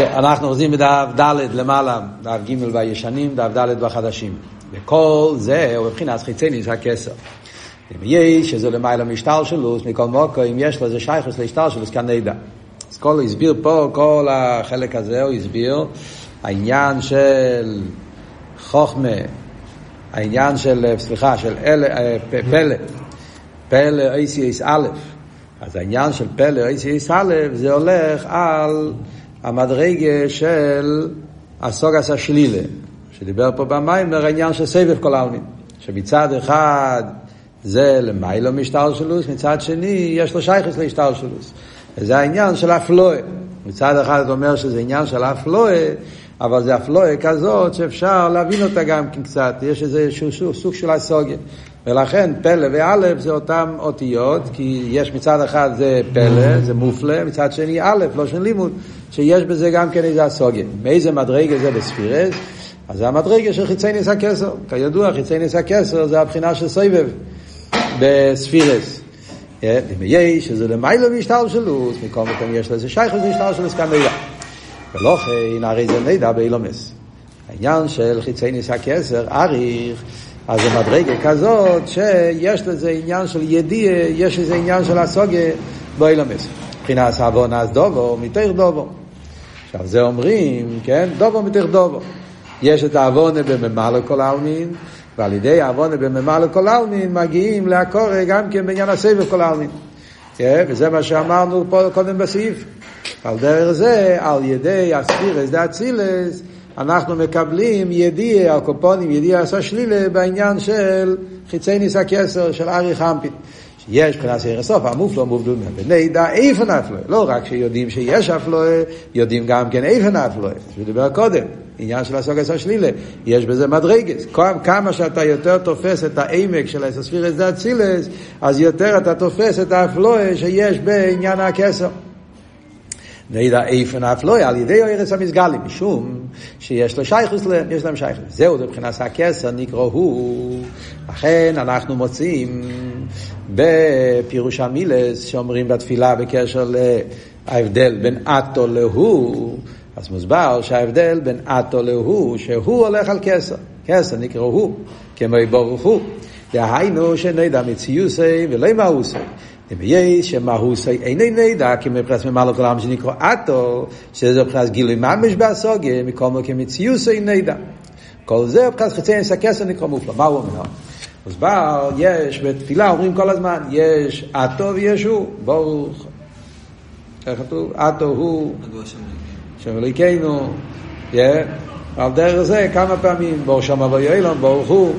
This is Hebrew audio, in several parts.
כן, אנחנו עוזים בדף ד' למעלה, דף ג' בישנים, דף ד' בחדשים. וכל זה הוא מבחינת חיצי זה הכסר. אם יש שזה למעלה משטר שלוס, מכל מוקו, אם יש לו איזה שייכוס להשטר שלוס, כאן נדע. אז כל הוא הסביר פה, כל החלק הזה הוא הסביר, העניין של חוכמה, העניין של, סליחה, של אל, אה, פלא, פלא אייסיאס א', אז העניין של פלא אייסיאס א', זה הולך על המדרגה של הסוגס השלילה, שדיבר פה במיימר העניין של סבב כל העלמין, שמצד אחד זה למיילו משטר שלוס, מצד שני יש לו שייכס להשטר שלוס. וזה העניין של אפלואה. מצד אחד אתה אומר שזה עניין של אפלואה, אבל זה אפלואה כזאת שאפשר להבין אותה גם כן קצת, יש איזה סוג של הסוגיה. ולכן פלא ואלף זה אותם אותיות, כי יש מצד אחד זה פלא, זה מופלא, מצד שני א', לא של לימוד, שיש בזה גם כן איזה הסוגיה. מאיזה מדרגה זה בספירס? אז זה המדרגה של חיצי ניס הכסר. כידוע, חיצי ניס הכסר זה הבחינה של סבב בספירס. אם יש, שזה למיילא והשתלשלוס, מכל מקום יש לזה שייך לזה השתלשלוס כאן נדע. ולא כן, הרי זה נדע באילומס. העניין של חיצי ניס הכסר, אריך, אז זה מדרגה כזאת שיש לזה עניין של ידיע, יש איזה עניין של הסוגיה באילומס. מבחינת עוון אז דובו, מתוך דובו. עכשיו זה אומרים, כן, דובו מתוך דובו. יש את העוונה בממה לכל העלמין, ועל ידי העוונה בממה לכל העלמין מגיעים לעקור גם כן בעניין הסבב כל העלמין. כן? וזה מה שאמרנו פה קודם בסעיף. על דרך זה, על ידי הספירס דה אצילס, אנחנו מקבלים ידיע, הקופונים, ידיע עשה שלילה בעניין של חיצי ניס הכסר של ארי חמפין. יש מבחינת ערך הסוף, המופלא מובדל ונדע איפה נפלא. לא רק שיודעים שיש אפלואה, יודעים גם כן איפה נפלא. זה דיבר קודם, עניין של הסוגס השלילה. יש בזה מדרגס. כמה שאתה יותר תופס את העמק של הספירס דה אצילס, אז יותר אתה תופס את האפלואה שיש בעניין הכסר. נדע איפן אף לא על ידי ארץ המסגלים, משום שיש לו שייכוס יש להם שייכוס. זהו, זה מבחינת הכסר נקרא הוא. לכן אנחנו מוצאים בפירוש המילס שאומרים בתפילה בקשר להבדל בין אטו להוא, אז מוסבר שההבדל בין אטו להוא, שהוא הולך על כסר. כסר נקרא הוא, כמו ברוך הוא. דהיינו שנדע מציוסי ולא מהוסי. יש שמהוסי איני נדע, כי מבחינת ממלא כל העם שנקרא אטו, שזה מבחינת גילוי ממש בסוגיה, מכל מקום מציוסי נדע. כל זה מבחינת חצי אין סקסר נקרא מופלא. מה הוא אומר? אז בר, יש בתפילה אומרים כל הזמן, יש אטו ויש הוא, ברוך. איך כתוב? אטו הוא, שם אלוהיכנו, על דרך זה כמה פעמים, ברוך שם אבו יאילון, ברוך הוא,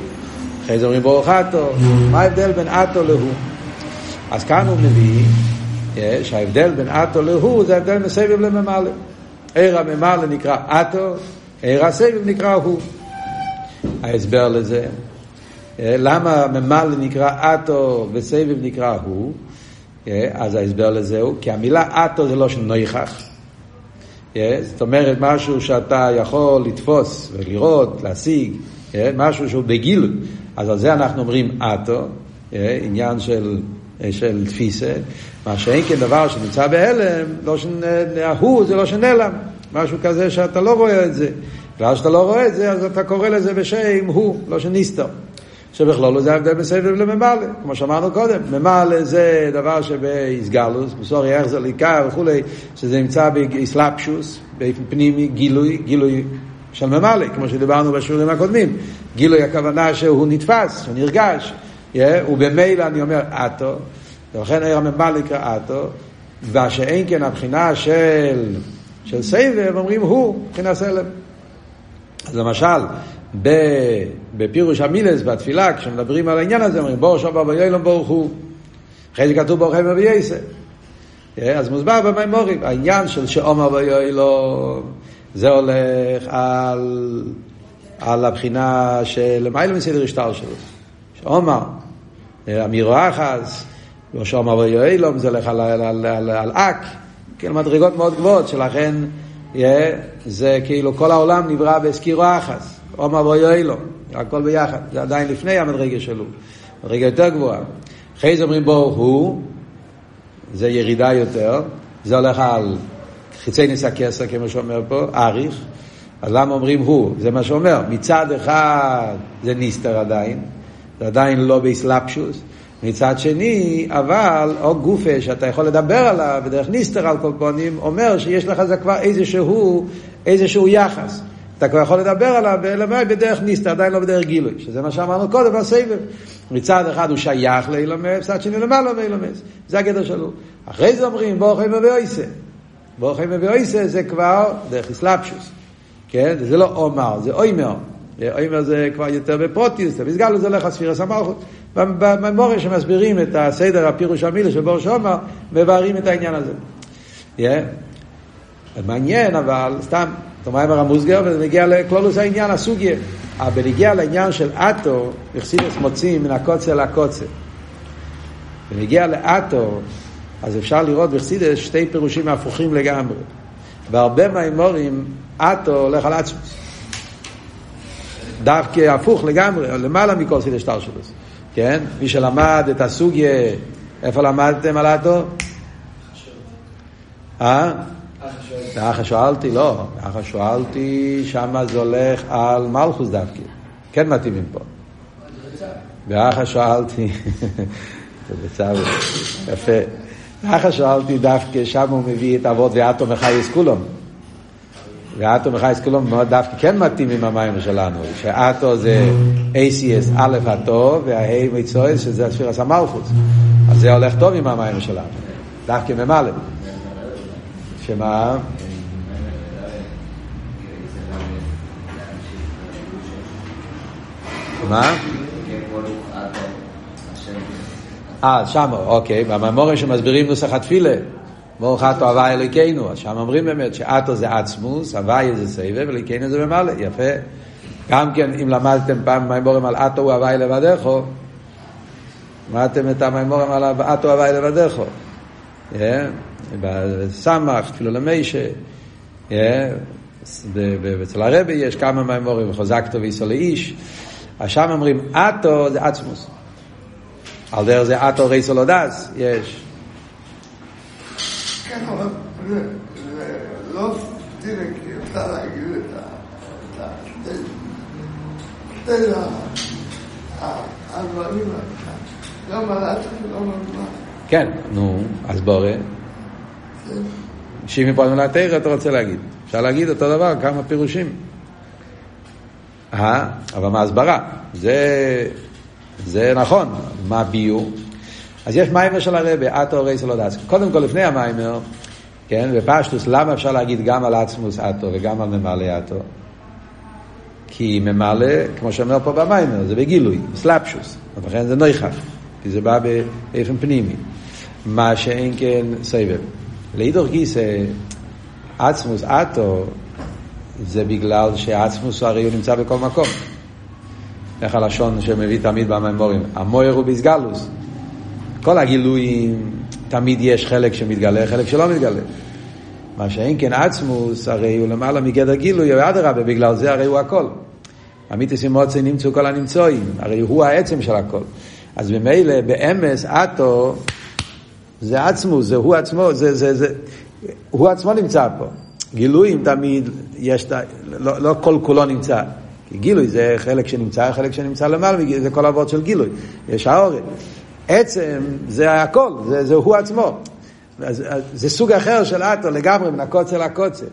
אחרי זה אומרים ברוך אטו, מה ההבדל בין אטו להוא? אז כאן הוא מביא שההבדל בין אטו להוא זה ההבדל מסבב לממלא. עיר הממלא נקרא אטו, עיר הסבב נקרא הוא. ההסבר לזה, למה ממלא נקרא אטו וסבב נקרא הוא, אז ההסבר לזה הוא, כי המילה אטו זה לא של נויכח. זאת אומרת, משהו שאתה יכול לתפוס ולראות, להשיג, משהו שהוא בגיל, אז על זה אנחנו אומרים אטו, עניין של של תפיסה, מה שאין כן דבר שנמצא בהלם, לא שהוא זה לא שנעלם, משהו כזה שאתה לא רואה את זה. בגלל שאתה לא רואה את זה, אז אתה קורא לזה בשם הוא, לא שניסתר. שבכלול זה ההבדל בסבב לממלא, כמו שאמרנו קודם. ממלא זה דבר שבאיסגלוס, בסורי איך זה ליקר וכולי, שזה נמצא באסלאפשוס, באופן פנימי, גילוי, גילוי של ממלא, כמו שדיברנו בשיעורים הקודמים. גילוי הכוונה שהוא נתפס, שהוא נרגש. ובמילא אני אומר אטו, ולכן עיר הממלא נקרא אטו, ושאין כן הבחינה של, של סבב, אומרים הוא, מבחינה סלם. אז למשל, בפירוש המילס, בתפילה, כשמדברים על העניין הזה, אומרים בור שוב אבו יאילום ברוך הוא. אחרי זה כתוב ברוך הוא וייסר. אז מוסבר במימורים, העניין של שאום אבו יאילום, זה הולך על, על הבחינה של מיילא מסדר השטר שלו. שאומר, אמירו אחז, כמו שאומר ויואלום, זה הולך על, על, על, על, על אק, כאילו מדרגות מאוד גבוהות, שלכן זה כאילו כל העולם נברא בסקירו אחז, עומר ויואלום, הכל ביחד, זה עדיין לפני המדרגה שלו, מדרגה יותר גבוהה. אחרי זה אומרים בו הוא, זה ירידה יותר, זה הולך על חיצי ניס הכסר, כמו שאומר פה, אריך. אז למה אומרים הוא? זה מה שאומר. מצד אחד זה ניסטר עדיין, זה עדיין לא באסלאפשוס. מצד שני, אבל, או גופה שאתה יכול לדבר עליו בדרך ניסטר על קולפונים, אומר שיש לך זה כבר איזשהו, איזשהו יחס. אתה כבר יכול לדבר עליו אלמי בדרך ניסטר, עדיין לא בדרך גילוי, שזה מה שאמרנו קודם בסבב. מצד אחד הוא שייך לאילומס, מצד שני למעלה מאילומס. זה הגדר שלו. אחרי זה אומרים. ברוך הוא מביא אויסה זה כבר דרך אסלאפשוס. כן? זה לא אומר, זה אוימר. אוימר זה כבר יותר בפרוטיוס, בסגלו זה הולך הספירס המלכות. במורה שמסבירים את הסדר הפירוש המילה של בור שומר, מבארים את העניין הזה. Yeah. מעניין אבל, סתם, אתה אומר המוסגר, וזה מגיע לכלולוס העניין, הסוגיה. אבל הגיע לעניין של אטו, יחסידס מוצאים מן הקוצר לקוצר. ונגיע לאטו, אז אפשר לראות בחסידס שתי פירושים הפוכים לגמרי. בהרבה מהאמורים, אטו הולך על עצמוס. דווקא הפוך לגמרי, למעלה מכל סידס שטרשלוס. כן? מי שלמד את הסוגיה, איפה למדתם על אטו? אה? באחר שואלתי, לא. באחר שואלתי, שמה זה הולך על מלכוס דווקא. כן מתאימים פה. באחר שואלתי, יפה. באחר שואלתי דווקא, שם הוא מביא את אבות ואטו מחייס כולום. ואטו מחייס כולום מאוד דווקא כן מתאים עם המים שלנו. שאטו זה ACS א' הטוב, וההי מצויס שזה השפיר הסמלכוס. אז זה הולך טוב עם המים שלנו. דווקא ממלא. שמה? מה? אה, שם, אוקיי, בממורים שמסבירים נוסח התפילה, ברוך אתו הוואי אלוקינו, אז שם אומרים באמת שאתו זה עצמוס, הוואי זה סבב, אלוקינו זה ממלא, יפה. גם כן, אם למדתם פעם מימורים על אתו הוא הוואי לבדךו, למדתם את המימורים על אתו הוואי לבדךו. בסמך, אפילו למיישה, ואצל הרבי יש כמה מימורים, וחוזקתו ואיסו לאיש, אז שם אומרים, אתו זה עצמוס. על דרך זה אתו רייסו לודס, יש. כן, אבל זה לא אפשר להגיד את ה... הדברים, גם על עצמי, גם על. כן, נו, אז בורא. שימי פה לתרא אתה רוצה להגיד. אפשר להגיד אותו דבר, כמה פירושים. אה, אבל מה הסברה? זה, זה נכון, מה ביור? אז יש מיימר של הרבי, אטו רייס אלודס. קודם כל, לפני המיימר, כן, בפשטוס, למה אפשר להגיד גם על עצמוס אטו וגם על ממלא אטו? כי ממלא, כמו שאומר פה במיימר, זה בגילוי, סלפשוס. ולכן זה נויכח, כי זה בא באופן פנימי. מה שאין כן סבב. לאידור גיסא, עצמוס אטו, זה בגלל שעצמוס הרי הוא נמצא בכל מקום. איך הלשון שמביא תמיד במימורים? המויר הוא ביסגלוס. כל הגילויים, תמיד יש חלק שמתגלה, חלק שלא מתגלה. מה שאין כן עצמוס, הרי הוא למעלה מגדר גילוי, או אדרבה, בגלל זה הרי הוא הכל. אמיתיס אמוצי נמצאו כל הנמצואים, הרי הוא העצם של הכל. אז ממילא, באמס, אטו, זה עצמו, זה הוא עצמו, זה, זה, זה, הוא עצמו נמצא פה. גילויים תמיד, יש, לא, לא כל כולו נמצא. כי גילוי זה חלק שנמצא, חלק שנמצא למעלה, זה כל אבות של גילוי. יש האורן. עצם זה הכל, זה, זה הוא עצמו. אז, אז, זה סוג אחר של אטו לגמרי, מן הקוצר לקוצר.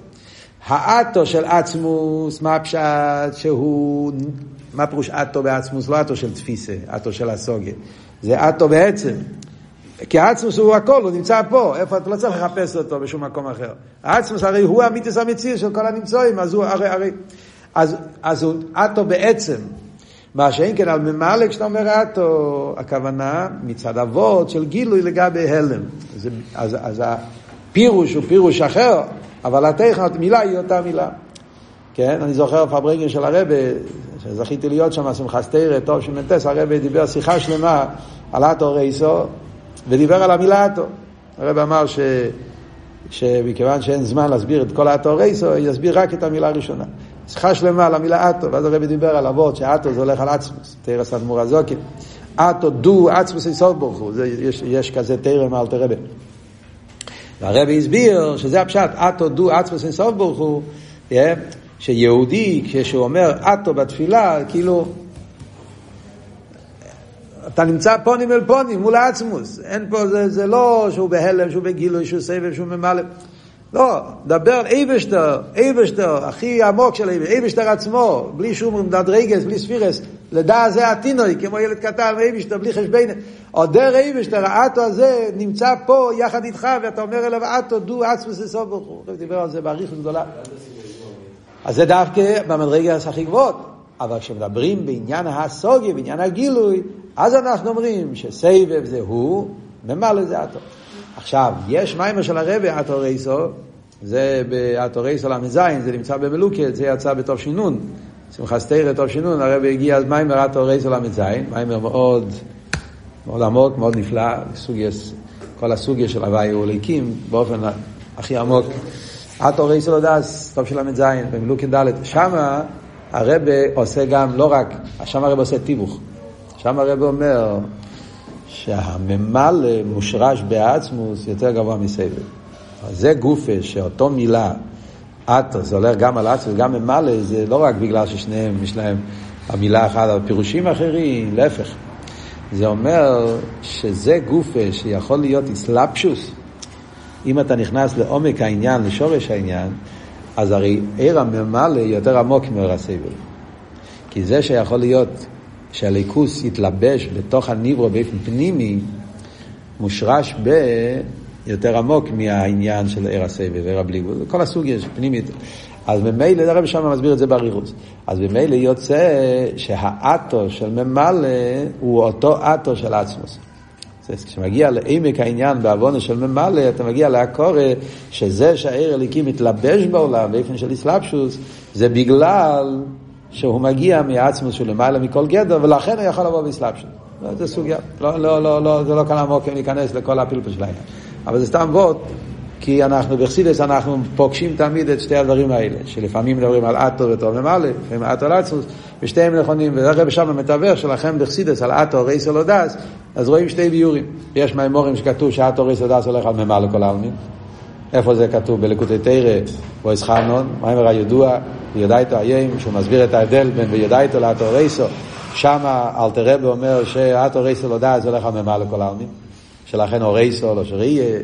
האטו של עצמוס, מה הפשט שהוא, מה פירוש אטו בעצמוס? לא אטו של תפיסה, אטו של הסוגיה. זה אטו בעצם. כי האצמוס הוא הכל, הוא נמצא פה, איפה אתה לא צריך לחפש אותו בשום מקום אחר. האצמוס הרי הוא המיתוס המציר של כל הנמצואים, אז הוא הרי, הרי, אז, אז הוא אטו בעצם. מה שאין כן על ממלא כשאתה אומר אטו, הכוונה מצד אבות של גילוי לגבי הלם. אז, אז, אז הפירוש הוא פירוש אחר, אבל הטכנית, מילה היא אותה מילה. כן, אני זוכר פברנגר של הרבה, שזכיתי להיות שם, שמחת תרא, טוב שמנטס, הרבה דיבר שיחה שלמה על אטו רייסו, ודיבר על המילה אטו. הרב אמר ש... שמכיוון שאין זמן להסביר את כל האטו רייסו, יסביר רק את המילה הראשונה. שיחה שלמה על המילה אטו, ואז הרב דיבר על אבות, שאטו זה הולך על עצמוס, תרס אדמו"ר הזוקין. אטו דו עצמוס איסוף ברוך הוא, יש, יש כזה תרם אל תרבה. והרבי הסביר שזה הפשט, אטו דו עצמוס אינסוף ברוך הוא, שיהודי, כשהוא אומר אטו בתפילה, כאילו, אתה נמצא פונים אל פונים מול העצמוס. אין פה, זה, זה לא שהוא בהלם, שהוא בגילוי, שהוא סבב, שהוא ממלא. לא, דבר על אייבשטר, אייבשטר, הכי עמוק של אייבשטר, אייבשטר עצמו, בלי שום מדרגס, בלי ספירס, לדע זה התינוי, כמו ילד קטן, אייבשטר, בלי חשבן. עודר אייבשטר, האטו הזה נמצא פה יחד איתך, ואתה אומר אליו, אטו דו עצמוס לסוף ברוך הוא. דיבר על זה באריכות גדולה. אז זה דווקא במדרגס הכי גבוהות. אבל כשמדברים בעניין הסוגיה, בעניין הגילוי, אז אנחנו אומרים שסבב זה הוא, ממלא זה אטו. עכשיו, יש מיימר של הרבי, אטו רייסו, זה באטו רייסו ל"ז, זה נמצא במלוקת, זה יצא בתוף שינון. שמחה סתירה, תוף שינון, הרבי הגיע אז מיימר אטו רייסו ל"ז, מיימר מאוד, מאוד עמוק, מאוד נפלא, סוגייס, כל הסוגיה של הוואי הוא ליקים, באופן הכי עמוק. אטו רייסו לדס, טוב של ל"ז, במלוקת ד', שמה הרבה עושה גם, לא רק, שם הרבה עושה תיווך. שם הרבה אומר שהממלא מושרש בעצמוס יותר גבוה מסבב. זה גופה שאותו מילה, אטר, זה הולך גם על עצמוס, גם ממלא, זה לא רק בגלל ששניהם יש להם המילה אחת, אבל פירושים אחרים, להפך. זה אומר שזה גופה שיכול להיות אסלאפשוס. אם אתה נכנס לעומק העניין, לשורש העניין, אז הרי עיר הממלא יותר עמוק מעיר הסבל. כי זה שיכול להיות שהליכוס יתלבש בתוך הניברו באופן פנימי, מושרש ב... יותר עמוק מהעניין של עיר הסבב, עיר הבלי גבול, כל הסוג יש, פנימית. אז ממילא, הרב שם מסביר את זה באריכוס. אז ממילא יוצא שהאטו של ממלא הוא אותו אטו של עצמוס. כשמגיע לעמק העניין בעוונה של ממלא, אתה מגיע לעקורא שזה שהעיר הליקים מתלבש בעולם באופן של אסלאפשוס, זה בגלל שהוא מגיע מעצמוס שהוא למעלה מכל גדר, ולכן הוא יכול לבוא באסלאפשוס. לא, זה סוגיה, לא, לא, לא, לא, זה לא כאן עמוק להיכנס לכל הפלפל של העניין. אבל זה סתם ווט, כי אנחנו בחסידס אנחנו פוגשים תמיד את שתי הדברים האלה, שלפעמים מדברים על אטו וטוב למעלה, לפעמים אטו על ושתיהם נכונים, וזה הרב שם מתווך שלכם בחסידס על אטו רייס אלודס, אז רואים שתי ביורים. יש מהאמורים שכתוב שאטו רייס אלודס הולך על ממלא כל העלמין. איפה זה כתוב? בלקוטי תרא, בויס חנון, מיימר הידוע, ויודעיתו היום, שהוא מסביר את ההבדל בין ויודעיתו לאטו רייסו. שם אלתר רבי אומר שאטו רייסו לדעת זה הולך על ממלא כל העלמין. שלכן אורייסו, לא שראייה,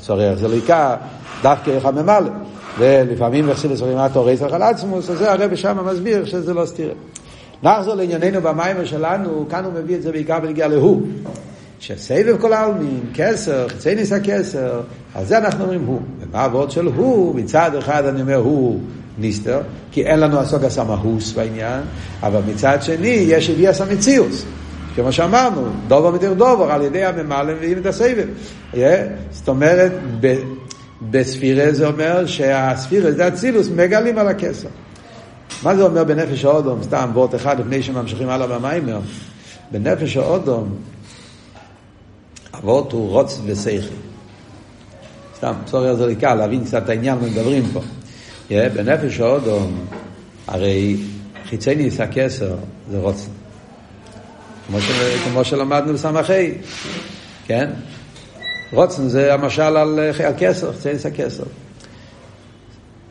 צורך זה ליקה, דווקא איך הממלא. ולפעמים יחסיד אומרים אטו רייסו על עצמוס, אז זה הרבי שם מסביר שזה לא סתירה. נחזור לענייננו במיימר שלנו, כאן הוא מביא את זה בעיקר בנגיע להוא. שסבב כל העלמין, כסר, חצי ניס הכסר, על זה אנחנו אומרים הוא. ומה העבוד של הוא? מצד אחד אני אומר הוא ניסטר, כי אין לנו הסוג הסמאוס בעניין, אבל מצד שני יש אביאס המציאוס. כמו שאמרנו, דובר מתיר דובר, על ידי הממלא מביאים את הסבב. זאת אומרת, בספירה זה אומר שהספירה זה אצילוס, מגלים על הכסר. מה זה אומר בנפש האודום? סתם וורט אחד לפני שממשיכים הלאה במיימר. בנפש האודום, אבות הוא רוץ ושכל. סתם, צורי זה קל להבין קצת את העניין ומדברים פה. Yeah, בנפש האודום, הרי חיצי ניס הכסר זה רוצן. כמו, ש... כמו שלמדנו בסמכי, כן? רוצן זה המשל על, על כסר, חיצי ניס הכסר.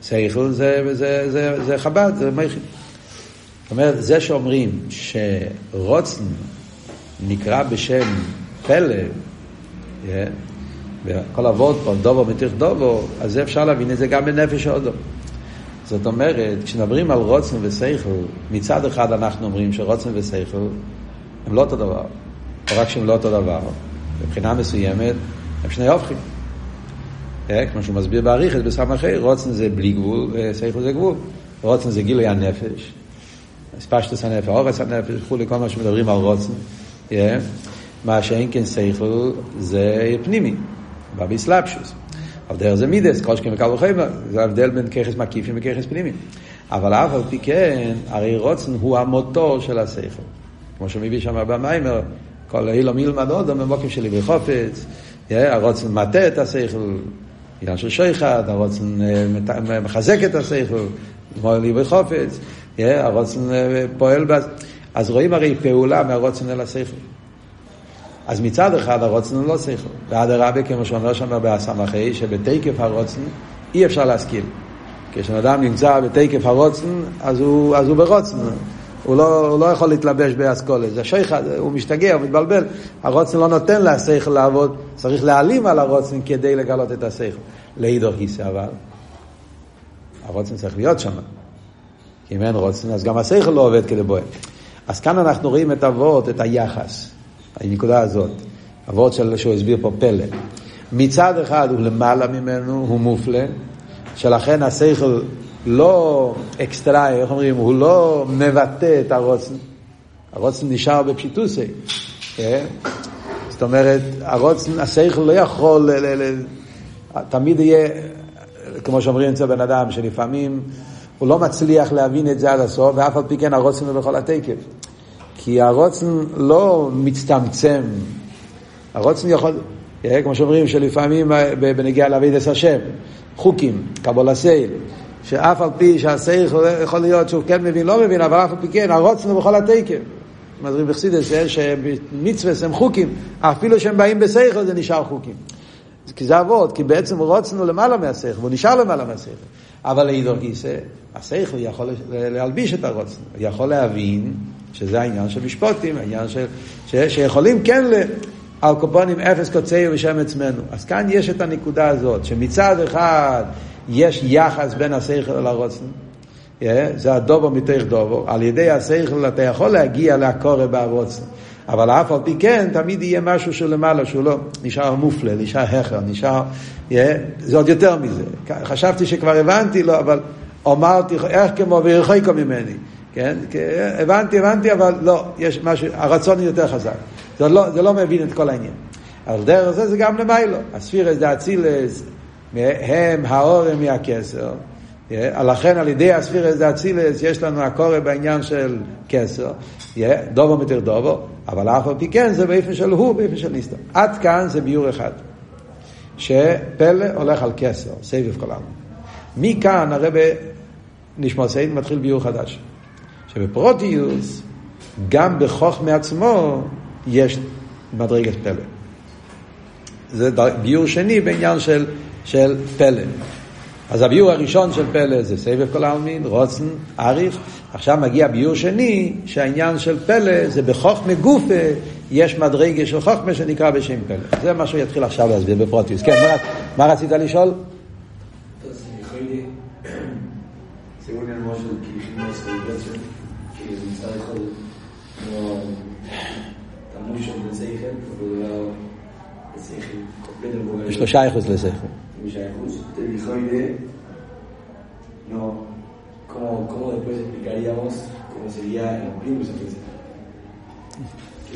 שכל זה, זה, זה, זה חב"ד, זה מייכי. זאת אומרת, זה שאומרים שרוצן נקרא בשם פלא, וכל אבות פה, דובו מתיך דובו, אז אפשר להבין את זה גם בנפש האודו. זאת אומרת, כשמדברים על רוצן ושכל, מצד אחד אנחנו אומרים שרוצן ושכל הם לא אותו דבר, או רק שהם לא אותו דבר, מבחינה מסוימת הם שני הופכים. כמו שהוא מסביר באריכת בסמכי, רוצן זה בלי גבול, שכל זה גבול. רוצן זה גילוי הנפש, ספשטוס הנפש, אורץ הנפש, וכולי, כל מה שמדברים על רוצן. מה שאין כן שכל זה פנימי, בא באסלאפשוס. אבל דרך זה מידס, כל שכם וקל וחייבה, זה ההבדל בין ככס מקיפים וככס פנימי. אבל אף על פי כן, הרי רוצן הוא המוטור של השכל. כמו שמביא שם במיימר, כל אילום ילמד עוד, הממוקים שלי בחופץ, הרוצן מטה את השכל, עניין של שייכת, הרוצן מחזק את השכל, כמו ליבי חופץ, הרוצן פועל בזה. אז רואים הרי פעולה מהרוצן אל השכל. אז מצד אחד הרוצן לא שכל. ואדרבה, כמו שאומר שם בסמכי, שבתקף הרוצן אי אפשר להשכיל. כשבן אדם נמצא בתקף הרוצן, אז הוא, אז הוא ברוצן. הוא לא, הוא לא יכול להתלבש באסכולה, זה שייך, הוא משתגע, הוא מתבלבל. הרוצן לא נותן לשכל לעבוד, צריך להעלים על הרוצן כדי לגלות את השכל. לאידור גיסא אבל, הרוצן צריך להיות שם. כי אם אין רוצן, אז גם השכל לא עובד כדבואה. אז כאן אנחנו רואים את אבות, את היחס, הנקודה הזאת. אבות של, שהוא הסביר פה פלא. מצד אחד הוא למעלה ממנו, הוא מופלא, שלכן השכל לא אקסטראי, איך אומרים, הוא לא מבטא את הרוצן. הרוצן נשאר בפשיטוסי. כן? זאת אומרת, הרוצן, השכל לא יכול, ל, ל, ל, תמיד יהיה, כמו שאומרים אצל בן אדם, שלפעמים הוא לא מצליח להבין את זה עד הסוף, ואף על פי כן הרוצן הוא בכל התקף. כי הרוצן לא מצטמצם. הרוצן יכול, כמו שאומרים שלפעמים בנגיעה לאבידס השם, חוקים, קבול סייל, שאף על פי שהסייך יכול להיות שהוא כן מבין, לא מבין, אבל אף על פי כן, הרוצן הוא בכל התקף. מדברים בחסידס שמצווה הם חוקים, אפילו שהם באים בסייכל זה נשאר חוקים. כי זה אבות, כי בעצם רוצן הוא למעלה מהסייכל, והוא נשאר למעלה מהסייכל. אבל לאידור גיסא, השכל יכול להלביש את הרוצן, הוא יכול להבין שזה העניין של משפוטים, העניין של, ש, שיכולים כן ל... על קופונים אפס קוצאי ושם עצמנו. אז כאן יש את הנקודה הזאת, שמצד אחד יש יחס בין השכל לרוצן, yeah, זה הדובו מתוך דובו, על ידי השכל אתה יכול להגיע להקורא בערוצן. אבל אף על פי כן, תמיד יהיה משהו שהוא למעלה, שהוא לא נשאר מופלא, נשאר הכר, נשאר, yeah, זה עוד יותר מזה. חשבתי שכבר הבנתי לו, אבל אמרתי, איך כמו וירחיקו ממני. כן? הבנתי, הבנתי, אבל לא, יש משהו, הרצון יותר חזק. זה לא, זה לא מבין את כל העניין. אבל דרך זה זה גם למיילו. הספירס דה אצילס, הם האורם מהכסר. לכן על ידי הספירס דה אצילס יש לנו הקורא בעניין של כסר. דובו מתיר דובו, אבל אף על פי כן זה באופן של הוא, באופן של ניסטר. עד כאן זה ביור אחד. שפלא הולך על כסר, סבב כל העם. מכאן הרבה נשמע סייד מתחיל ביור חדש. שבפרוטיוס, גם בחוכמה עצמו, יש מדרגת פלא. זה ביור שני בעניין של, של פלא. אז הביור הראשון של פלא זה סבב כל העלמין, רוצן, אריך. עכשיו מגיע ביור שני, שהעניין של פלא זה בחוכמה גופה, יש מדרגה של חוכמה שנקרא בשם פלא. זה מה שהוא יתחיל עכשיו להסביר בפרוטיוס. כן, מה, מה רצית לשאול?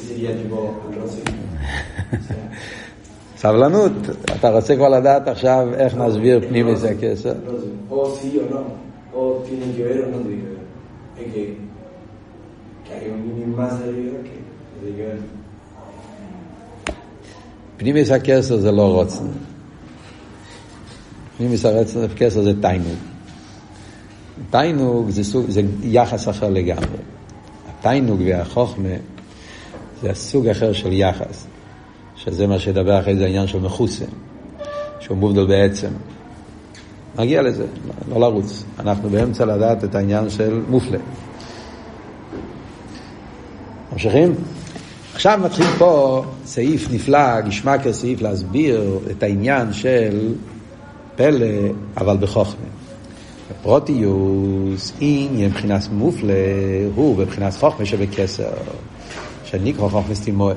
Sería tipo el roce? סבלנות, אתה רוצה כבר לדעת עכשיו איך נסביר פנימיס הכסר? או sí o no, o tiene que ver o no tiene que hay un mínimo más arriba que tiene que. פנימיס הכסר זה לא רוצן. פנימיס הכסר זה תיינוג. תיינוג זה, סוג, זה יחס אחר לגמרי. התיינוג והחוכמה זה סוג אחר של יחס, שזה מה שידבר אחרי זה העניין של מחוסן, שהוא מובדל בעצם. נגיע לזה, לא לרוץ. אנחנו באמצע לדעת את העניין של מופלה. ממשיכים? עכשיו מתחיל פה סעיף נפלא, גשמקר סעיף להסביר את העניין של פלא, אבל בחוכמה. פרוטיוס, אם מבחינת מופלא, הוא בבחינת חוכמה שבקסר, שנקרא חוכמה סתימוי.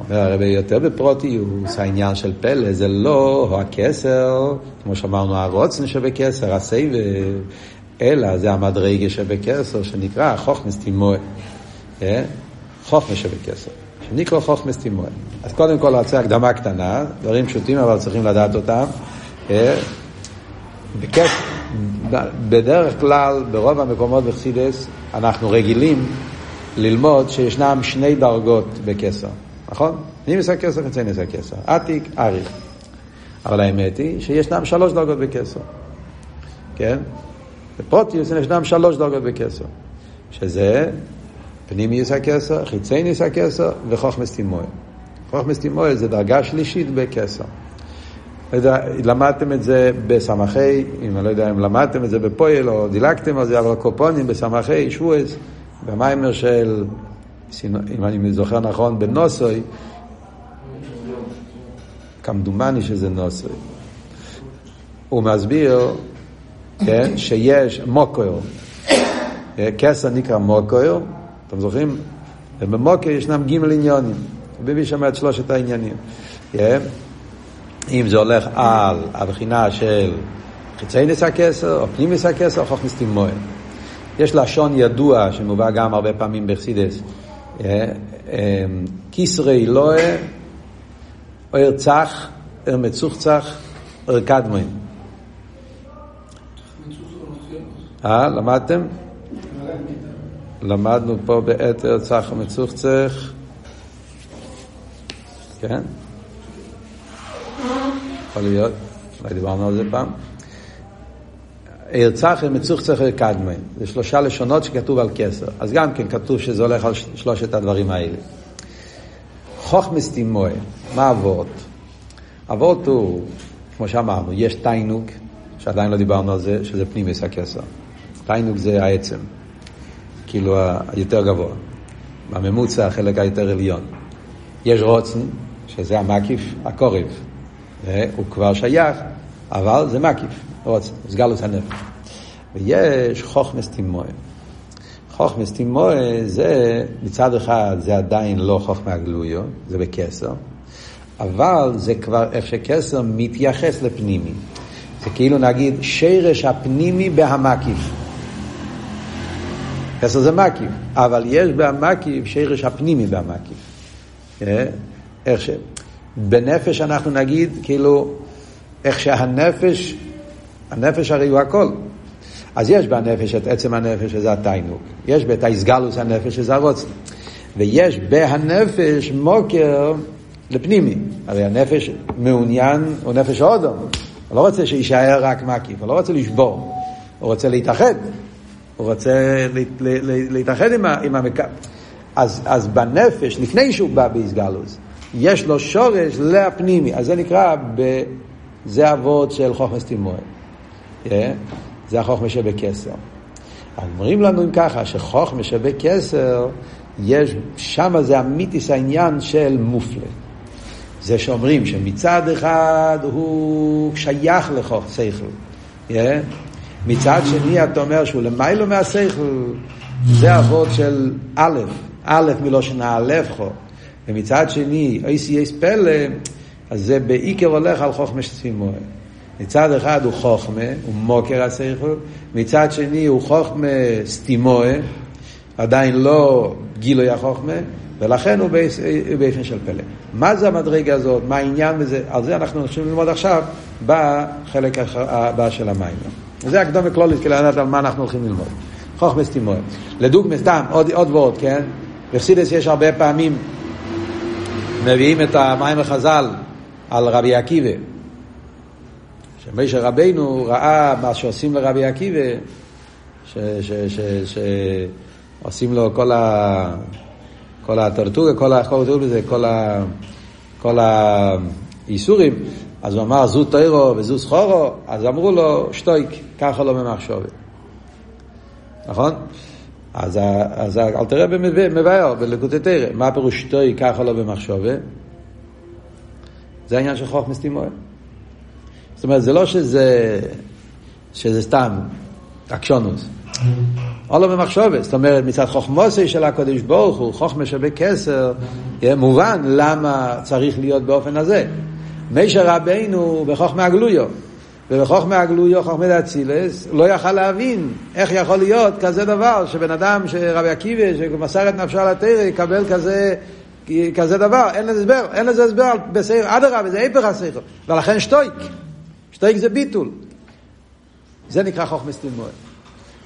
אומר הרבה יותר בפרוטיוס, העניין של פלא זה לא הכסר, כמו שאמרנו, הרוצן שבקסר, הסבב, אלא זה המדרגה שבקסר, שנקרא חוכמה סתימוי. חוכמה שבקסר, שנקרא חוכמה סתימוי. אז קודם כל רוצה הקדמה קטנה, דברים פשוטים אבל צריכים לדעת אותם. אה? בדרך כלל, ברוב המקומות בחסידס, אנחנו רגילים ללמוד שישנם שני דרגות בקסר, נכון? נימיס הכסר וצייניס הכסר, עתיק, אריך. אבל האמת היא שישנם שלוש דרגות בקסר, כן? בפרוטיוס ישנם שלוש דרגות בקסר, שזה פנימיוס הכסר, חיצייניוס הכסר וחוכמס תימוה. חוכמס תימוה זה דרגה שלישית בכסר. לא למדתם את זה בסמכי, אם אני לא יודע אם למדתם את זה בפועל או דילגתם על זה, אבל קופונים בסמכי שבועס, במיימר של, אם אני זוכר נכון, בנוסוי, כמדומני שזה נוסוי. הוא מסביר, כן, שיש מוקר, כסר נקרא מוקר, אתם זוכרים? ובמוקר ישנם ג' עניונים, מביא שם את שלושת העניינים. כן? אם זה הולך על הבחינה של חיצי נס הכסר, או פנים נס הכסר, או חוכמס תימוהן. יש לשון ידוע שמובא גם הרבה פעמים בחסידס. כיסרי לואה, או ארצח, אר מצוחצח, אר קדמוין. אה, למדתם? למדנו פה בעת ארצח ומצוחצח. כן? יכול להיות, אולי דיברנו על זה פעם. ארצחר מצוחצחר קדמן, זה שלושה לשונות שכתוב על כסר. אז גם כן כתוב שזה הולך על שלושת הדברים האלה. חוכמס תימוה, מה אבות? אבות הוא, כמו שאמרנו, יש תיינוק, שעדיין לא דיברנו על זה, שזה פנימיס הכסר. תיינוק זה העצם, כאילו היותר גבוה. בממוצע החלק היותר עליון. יש רוצן, שזה המקיף, הקורב. הוא כבר שייך, אבל זה מקיף, רוצן, סגלוס הנפש. ויש חוכמס תימוה. חוכמס תימוה זה, מצד אחד זה עדיין לא חוכמה גלויו, זה בקסר, אבל זה כבר איך שקסר מתייחס לפנימי. זה כאילו נגיד שרש הפנימי בהמקיף. קסר זה מקיף, אבל יש בהמקיף שרש הפנימי בהמקיף. איך ש... בנפש אנחנו נגיד, כאילו, איך שהנפש, הנפש הרי הוא הכל. אז יש בנפש את עצם הנפש, שזה התיינוק. יש בית האיסגלוס הנפש, שזה הרוצן. ויש בהנפש מוקר לפנימי. הרי הנפש מעוניין, הוא נפש אודום. הוא לא רוצה שיישאר רק מקיף, הוא לא רוצה לשבור. הוא רוצה להתאחד. הוא רוצה להתאחד עם, עם המקו... אז, אז בנפש, לפני שהוא בא באיסגלוס, יש לו שורש להפנימי, אז זה נקרא, ב... זה אבות של חוכמס תימואל. Yeah. זה החוכמה שבקסר. אומרים לנו אם ככה, שחוכמה שבקסר, יש, שם זה אמיתיס העניין של מופלה. זה שאומרים שמצד אחד הוא שייך לחוכמה שכל. Yeah. מצד שני אתה אומר שהוא למיילו מהשכל, זה אבות של א', א' מלושן א' חו. ומצד שני, אייסי אייס פלא, אז זה בעיקר הולך על חוכמה שצפימוה. מצד אחד הוא חוכמה, הוא מוקר השכל, מצד שני הוא חוכמה סטימוה, עדיין לא גילוי החוכמה, ולכן הוא באופן של פלא. מה זה המדרגה הזאת? מה העניין בזה? על זה אנחנו הולכים ללמוד עכשיו בחלק הבא של המים. וזה הקדום וכלולית כדי לדעת על מה אנחנו הולכים ללמוד. חוכמה סטימוה. לדוגמה, סתם, עוד, עוד ועוד, כן? בחסידס יש הרבה פעמים מביאים את המים החז"ל על רבי עקיבא. שמשה רבינו ראה מה שעושים לרבי עקיבא, שעושים לו כל ה... כל הטרטוגה, כל ה... כל בזה, כל ה... כל האיסורים, אז הוא אמר זו טוירו וזו סחורו, אז אמרו לו שטויק, ככה לא ממחשובת. נכון? אז, אז אל תראה במבאר, בלקוטי תרא, מה פירוש שטוי ככה לא במחשובה? זה העניין של חוכמס תימואל. זאת אומרת, זה לא שזה, שזה סתם עקשונוס. או לא במחשובת, זאת אומרת, מצד חוכמוסי של הקודש ברוך הוא, חוכמה שבקסר, מובן למה צריך להיות באופן הזה. מישר רבינו בחוכמה הגלויו. ובחוכמה הגלויו, חוכמה דאצילס, לא יכל להבין איך יכול להיות כזה דבר, שבן אדם, שרבי עקיבא, שמסר את נפשו על התרא, יקבל כזה, כזה דבר, אין לזה הסבר, אין לזה הסבר, אדרבה, זה היפך השכל, ולכן שטויק, שטויק זה ביטול. זה נקרא חוכמה סטימואה.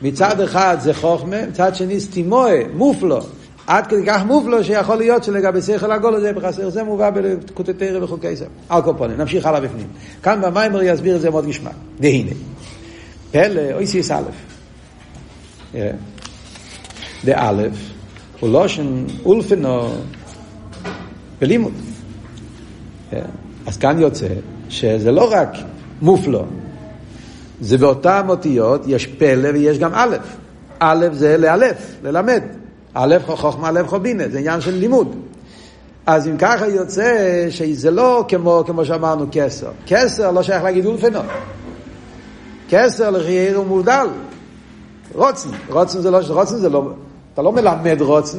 מצד אחד זה חוכמה, מצד שני סטימואה, מופלו. עד כדי כך מופלו שיכול להיות שלגבי שכל הגול הזה בחסר זה מובא בקוטטריה וחוקי זה. על כל פנים, נמשיך הלאה בפנים. כאן במיימר יסביר את זה מאוד גשמק. והנה, פלא, אוי סיס א', באלף, הוא לושן אולפנו בלימוד. כן? אז כאן יוצא שזה לא רק מופלו, זה באותן אותיות יש פלא ויש גם א'. א' זה לאלף, ללמד. א' חוכמה, א' חובינה, זה עניין של לימוד. אז אם ככה יוצא שזה לא כמו, כמו שאמרנו כסר. כסר לא שייך להגיד אולפנו. כסר לחייר הוא מובדל. רוצן. רוצן זה לא, רוצן זה לא, אתה לא מלמד רוצן.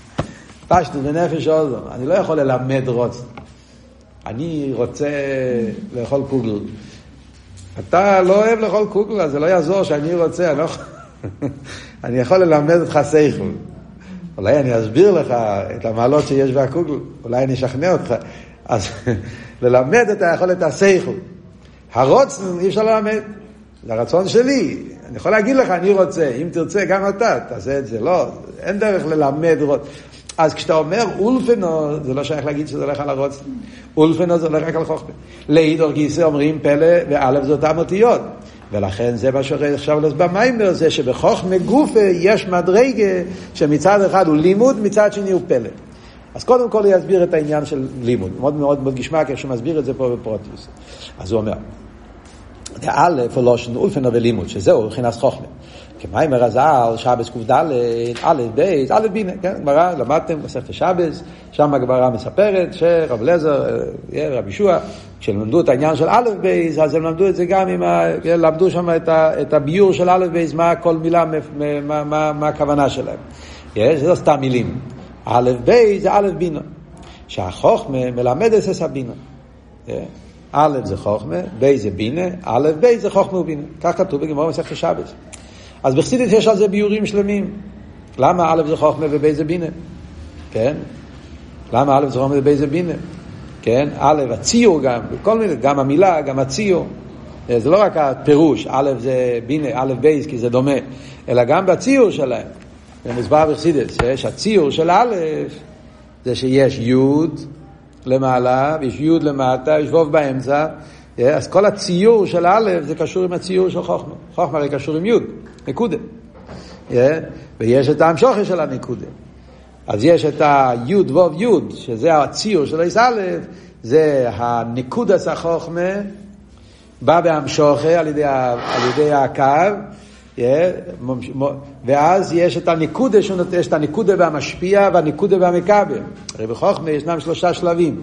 פשטו בנפש אוזו. אני לא יכול ללמד רוצן. אני רוצה לאכול קוגל. אתה לא אוהב לאכול קוגל, אז זה לא יעזור שאני רוצה, אני, לא... אני יכול ללמד אותך סייכל. אולי אני אסביר לך את המעלות שיש בהקוגל, אולי אני אשכנע אותך. אז ללמד את היכולת הסייכל. הרוצן אי אפשר ללמד, זה הרצון שלי. אני יכול להגיד לך, אני רוצה, אם תרצה, גם אתה, תעשה את זה. לא, אין דרך ללמד רוצן. אז כשאתה אומר אולפנו, זה לא שייך להגיד שזה הולך על הרוצן. אולפנו זה הולך רק על חוכמה. לאידור גיסא אומרים פלא, ואלף זה אותם אותיות. ולכן זה מה שאומר עכשיו במיימר, זה שבחוכמה גופה יש מדרגה שמצד אחד הוא לימוד, מצד שני הוא פלא. אז קודם כל הוא יסביר את העניין של לימוד. מאוד מאוד מאוד גשמע כשהוא מסביר את זה פה בפרוטיוס. אז הוא אומר, א' הוא לא שנו אולפן ולימוד, שזהו מבחינת חוכמה. כמיימר הזל, שבס קד, א', ב', א', בינה, כן, גמרא, למדתם מסכת שבס, שם הגמרא מספרת שרב אליעזר, אה, רבי ישוע, כשהם למדו את העניין של א', ב', אז הם למדו את זה גם עם ה... למדו שם את, ה, את הביור של א', ב', מה כל מילה, מה, מה, מה הכוונה שלהם. יש, זה לא סתם מילים. א', ב', זה א', בינה. שהחוכמה מלמד את הבינה. א' זה חוכמה, ב' זה בינה, א', ב' זה חוכמה ובינה. כך כתוב בגמרא מסכת שבס. אז בחסידית יש על זה ביורים שלמים. למה א' זה חוכמה וב' זה בינה? כן? למה א' זה חוכמה וב' זה בינה? כן? א', הציור גם, כל מיני, גם המילה, גם הציור. זה לא רק הפירוש, א' זה בינה, א' בייס, כי זה דומה, אלא גם בציור שלהם. זה מוסבר בחסידס, שיש הציור של א', זה שיש י' למעלה, ויש י' למטה, יש ו' באמצע, אז כל הציור של א' זה קשור עם הציור של חוכמה. חוכמה הרי קשור עם י', נקודה. ויש את ההמשוכר של הנקודה. אז יש את הי' ו' י', שזה הציור של איס א', זה הנקודס החוכמה, בא בהמשוכר על על ידי הקו, ואז יש את הנקודה, יש את הנקודה והמשפיע והנקודה והמכבל. הרי בחוכמה ישנם שלושה שלבים.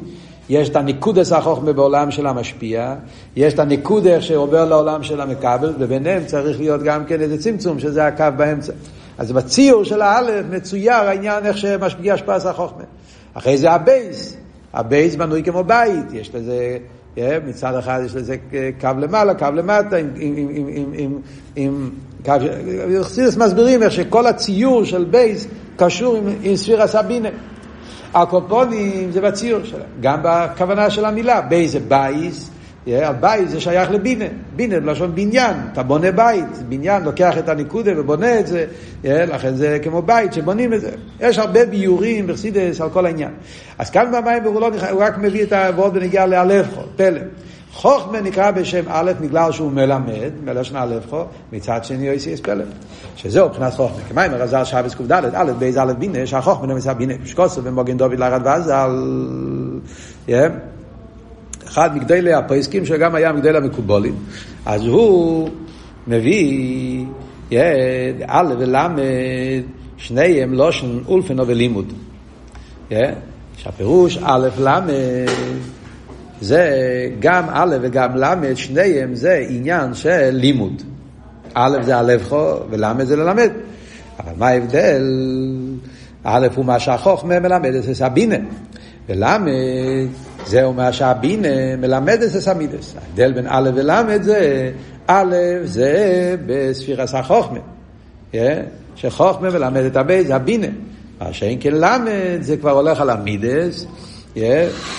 יש את הניקודס החוכמה בעולם של המשפיע, יש את הניקוד שעובר לעולם של המכבל, וביניהם צריך להיות גם כן איזה צמצום, שזה הקו באמצע. אז בציור של האלף מצויר העניין איך שמשפיע השפעת החוכמה. אחרי זה הבייס, הבייס בנוי כמו בית, יש לזה, מצד אחד יש לזה קו למעלה, קו למטה, עם, עם, עם, קו, מסבירים איך שכל הציור של בייס קשור עם, עם ספיר הסבינה. הקופונים זה בציור שלהם, גם בכוונה של המילה, בייס זה בייס, הבית זה שייך לבינה, בינה בלשון בניין, אתה בונה בית, בניין לוקח את הניקודה ובונה את זה, לכן זה כמו בית שבונים את זה. יש הרבה ביורים בחסידס על כל העניין. אז כאן במים לא, הוא רק מביא את העבוד בנגיעה לאלפחו, פלא. חוכמה נקרא בשם א' בגלל שהוא מלמד, מלשון אלפחו, מצד שני יויסי אס פלא. שזהו מבחינת חוכמה. כמים הרזל שבס קד, א' בייז א' בינה, שהחוכמה נמצא בינה, שקוסו במוגן דוד לארד ועזל. אחד מגדלי הפריסקים שגם היה מגדלי המקובולים, אז הוא מביא א' ולמד, שניהם לושן אולפנו ולימוד. שהפירוש א' למד זה גם א' וגם למד, שניהם זה עניין של לימוד. א' זה הלבחו ולמד זה ללמד. אבל מה ההבדל? א' הוא מה שהחוכמה מלמד את הסבינה. ולמד זהו מה שהבינה מלמד את הסמידס. ההבדל בין א' ולמד זה, א' זה בספירס החוכמה. שחוכמה מלמד את הבית, זה הבינה. מה שאין כן למד זה כבר הולך על המידס,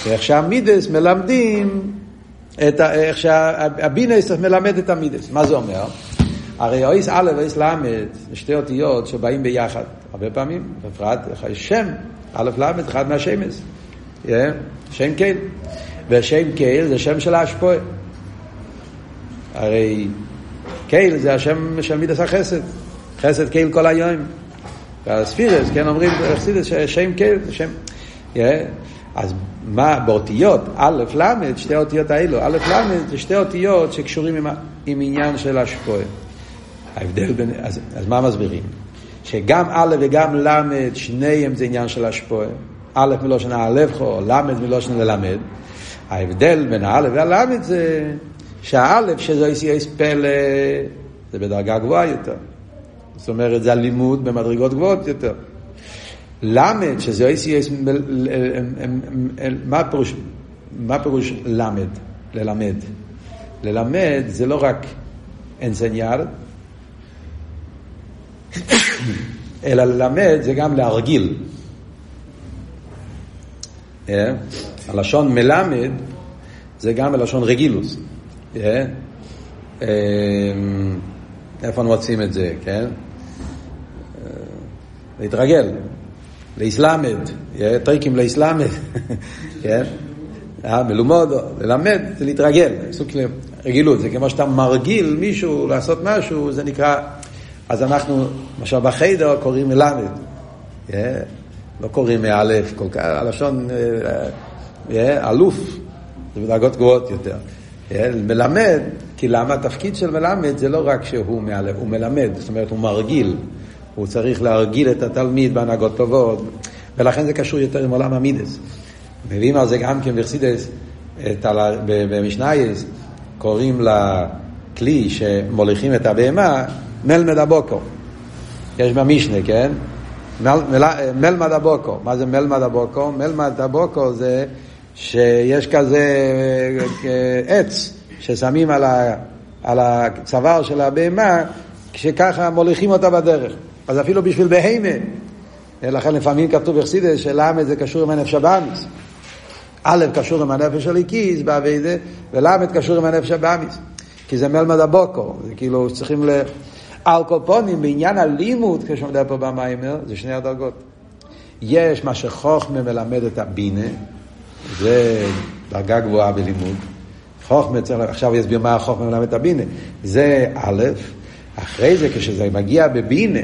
איך שהמידס מלמדים, את ה, איך שהבינה מלמד את המידס. מה זה אומר? הרי אויס א' ואויס ל' זה שתי אותיות שבאים ביחד. הרבה פעמים, בפרט, שם, א' ל' אחד מהשמש. שם קייל. ושם קייל זה שם של האשפועה. הרי קייל זה השם של מידס החסד. חסד קייל כל היום. הספירס, כן, אומרים שם כן, שם. אז מה, באותיות, א', ל', שתי האותיות האלו, א', ל', זה שתי אותיות שקשורים עם, עם עניין של השפועה. ההבדל בין, אז, אז מה מסבירים? שגם א' וגם ל', שניהם זה עניין של השפועה. א' מלושן האלפחו, ל' מלושן ללמד. ההבדל בין הא' והל' זה שהא' שזה איסי פלא, זה בדרגה גבוהה יותר. זאת אומרת, זה הלימוד במדרגות גבוהות יותר. למד, שזה איסי, מה פירוש, מה פירוש למד? ללמד. ללמד זה לא רק אנסניאר, אלא ללמד זה גם להרגיל. אה? הלשון מלמד זה גם הלשון רגילוס. אה? אה, איפה מוצאים את זה, כן? להתרגל, לאסלאמד, טריקים לאסלאמד, כן? מלומוד, ללמד זה להתרגל, סוג של רגילות, זה כמו שאתה מרגיל מישהו לעשות משהו, זה נקרא, אז אנחנו, למשל בחיידר קוראים מלמד, לא קוראים מאלף כל כך, הלשון אלוף, זה בדרגות גבוהות יותר. מלמד, כי למה התפקיד של מלמד זה לא רק שהוא מאלף, הוא מלמד, זאת אומרת הוא מרגיל, הוא צריך להרגיל את התלמיד בהנהגות טובות, ולכן זה קשור יותר עם עולם המידס. מביאים על זה גם כן בחסידס, במשנייס, קוראים לכלי שמוליכים את הבהמה מלמד הבוקו. יש במשנה, כן? מל, מלמד הבוקו. מה זה מלמד הבוקו? מלמד הבוקו זה שיש כזה אה, עץ ששמים על, על הצוואר של הבהמה, כשככה מוליכים אותה בדרך. אז אפילו בשביל בהמה. לכן לפעמים כתוב בחסידס שלמד זה קשור עם הנפש הבאמיס. א' קשור עם הנפש הליקיס באביידה, ולמד קשור עם הנפש הבאמיס. כי זה מלמד הבוקו, זה כאילו צריכים ל... על כל פונים, בעניין הלימוד, כפי שמדבר פה במיימר, זה שני הדרגות. יש מה שחוכמה מלמד את הבינה, זה דרגה גבוהה בלימוד. חוכמה צריך, עכשיו הוא יסביר מה החוכמה מלמד את הבינה. זה א', אחרי זה כשזה מגיע בבינה,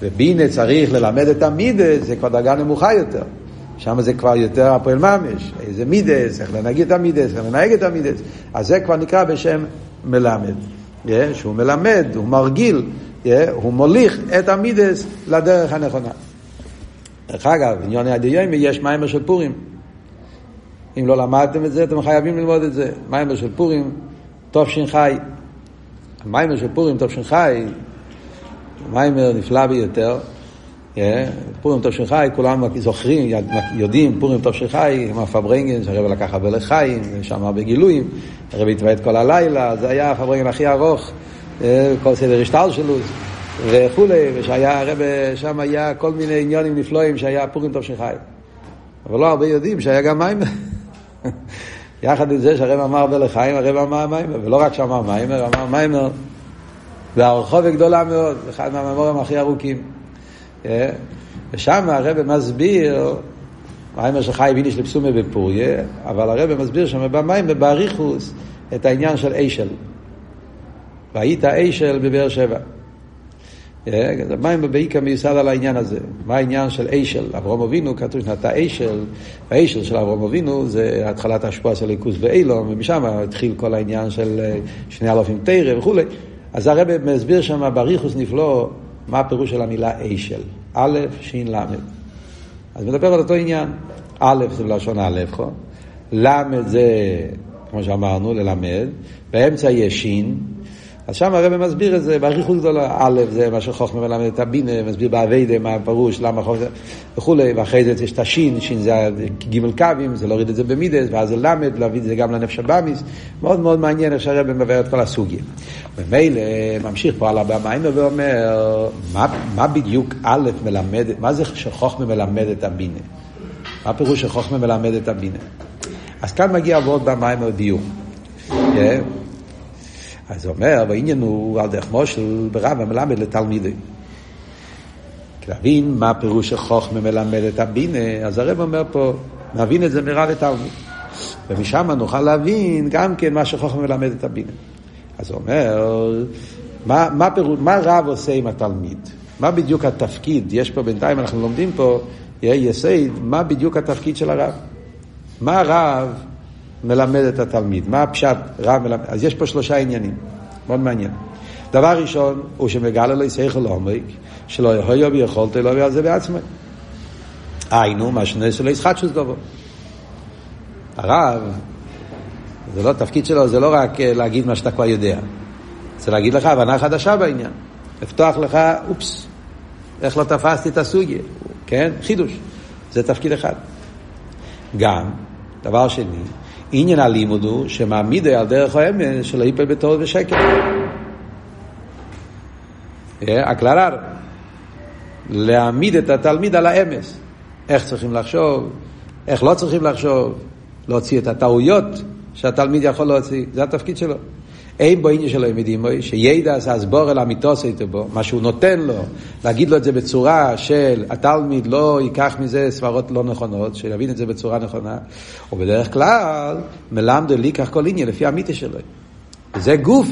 ובינה צריך ללמד את המידה, זה כבר דרגה נמוכה יותר. שם זה כבר יותר הפועל ממש, איזה מידס, איך לנהג את המידס, איך לנהג את המידס. אז זה כבר נקרא בשם מלמד. Yeah, שהוא מלמד, הוא מרגיל, yeah, הוא מוליך את המידס לדרך הנכונה. דרך אגב, עניון יד יומי יש מיימר של פורים. אם לא למדתם את זה, אתם חייבים ללמוד את זה. מיימר של פורים, טוב ש"חי. המיימר של פורים, ש"חי, מיימר נפלא ביותר. פורים טוב שחי, כולם זוכרים, יודעים, פורים שחי, עם הפברנגן, שהרבא לקח הרבה לחיים, שם הרבה גילויים, הרבא התוועד כל הלילה, זה היה הפברנגן הכי ארוך, כל סדר השטל שלו וכולי, ושהיה הרבא, שם היה כל מיני עניונים נפלאים שהיה פורים שחי. אבל לא הרבה יודעים שהיה גם מים. יחד עם זה שהרבא אמר הרבה לחיים, הרבא אמר מים, ולא רק שאמר מים, אמר מים, והרחוב גדולה מאוד, אחד מהממורים הכי ארוכים. אה? ושם הרב מסביר, מיימר של חי ויניש לפסומה בפוריה, אבל הרב מסביר שם במים באריכוס את העניין של אשל. והיית אשל בבאר שבע. המים בעיקר מיוסד על העניין הזה. מה העניין של אשל? אברום אבינו, כתוב שנתה אשל, והאשל של אברום אבינו זה התחלת ההשפעה של ליכוס ואילום, ומשם התחיל כל העניין של אה, שני אלפים תרא וכולי. אז הרב מסביר שם באריכוס נפלא מה הפירוש של המילה אשל? א', ש', ל'. אז מדבר על אותו עניין. א' זה בלשון א', ל' זה, כמו שאמרנו, ללמד, באמצע יש ש', אז שם הרב מסביר את זה באריכות גדולה. א' זה מה שחוכמה מלמד את הבינה, מסביר באביידה מה הפירוש, למה חוכמה וכולי, ואחרי זה יש את השין, שין זה ג' קווים, זה להוריד את זה במידס, ואז זה למד, להביא את זה גם לנפש הבאמיס. מאוד מאוד מעניין איך שהרב מבאר את כל הסוגיה. ומילא ממשיך פה על הבמה ואומר, מה, מה בדיוק א' מלמד, מה זה שחוכמה מלמד את הבינה? מה הפירוש שחוכמה מלמד את הבינה? אז כאן מגיע עבוד במים דיוק. כן? אז הוא אומר, והעניין הוא על דרך מושל ברב המלמד לתלמידי. להבין מה פירוש החוכמה מלמד את הבינה, אז הרב אומר פה, נבין את זה מרב ותלמיד. ומשם נוכל להבין גם כן מה שחוכמה מלמד את הבינה. אז הוא אומר, מה, מה, פירוש, מה רב עושה עם התלמיד? מה בדיוק התפקיד? יש פה בינתיים, אנחנו לומדים פה, יסייד, מה בדיוק התפקיד של הרב? מה הרב מלמד את התלמיד? מה הפשט רב מלמד? אז יש פה שלושה עניינים, מאוד מעניין. דבר ראשון, הוא שמגלה לו יסייכל לעומק, שלא יהיו ויכולת לו ועל זה בעצמו. היינו, מה שנעשה לו ישחטשוס דובו. הרב, זה לא, התפקיד שלו זה לא רק אה, להגיד מה שאתה כבר יודע, זה להגיד לך הבנה חדשה בעניין. לפתוח לך, אופס, איך לא תפסתי את הסוגיה, כן? חידוש. זה תפקיד אחד. גם, דבר שני, עניין הלימוד הוא שמעמיד על דרך האמת שלא ייפל בטעות ושקר. הכלל הר, להעמיד את התלמיד על האמס. איך צריכים לחשוב, איך לא צריכים לחשוב, להוציא את הטעויות שהתלמיד יכול להוציא, זה התפקיד שלו. אין בו עניין שלו מדימוי, שידע הסבור אל אמיתוס איתו בו, מה שהוא נותן לו, להגיד לו את זה בצורה של התלמיד לא ייקח מזה סברות לא נכונות, שיבין את זה בצורה נכונה, ובדרך כלל מלמדו ליקח כל עניין לפי המיתה שלו. וזה גוף,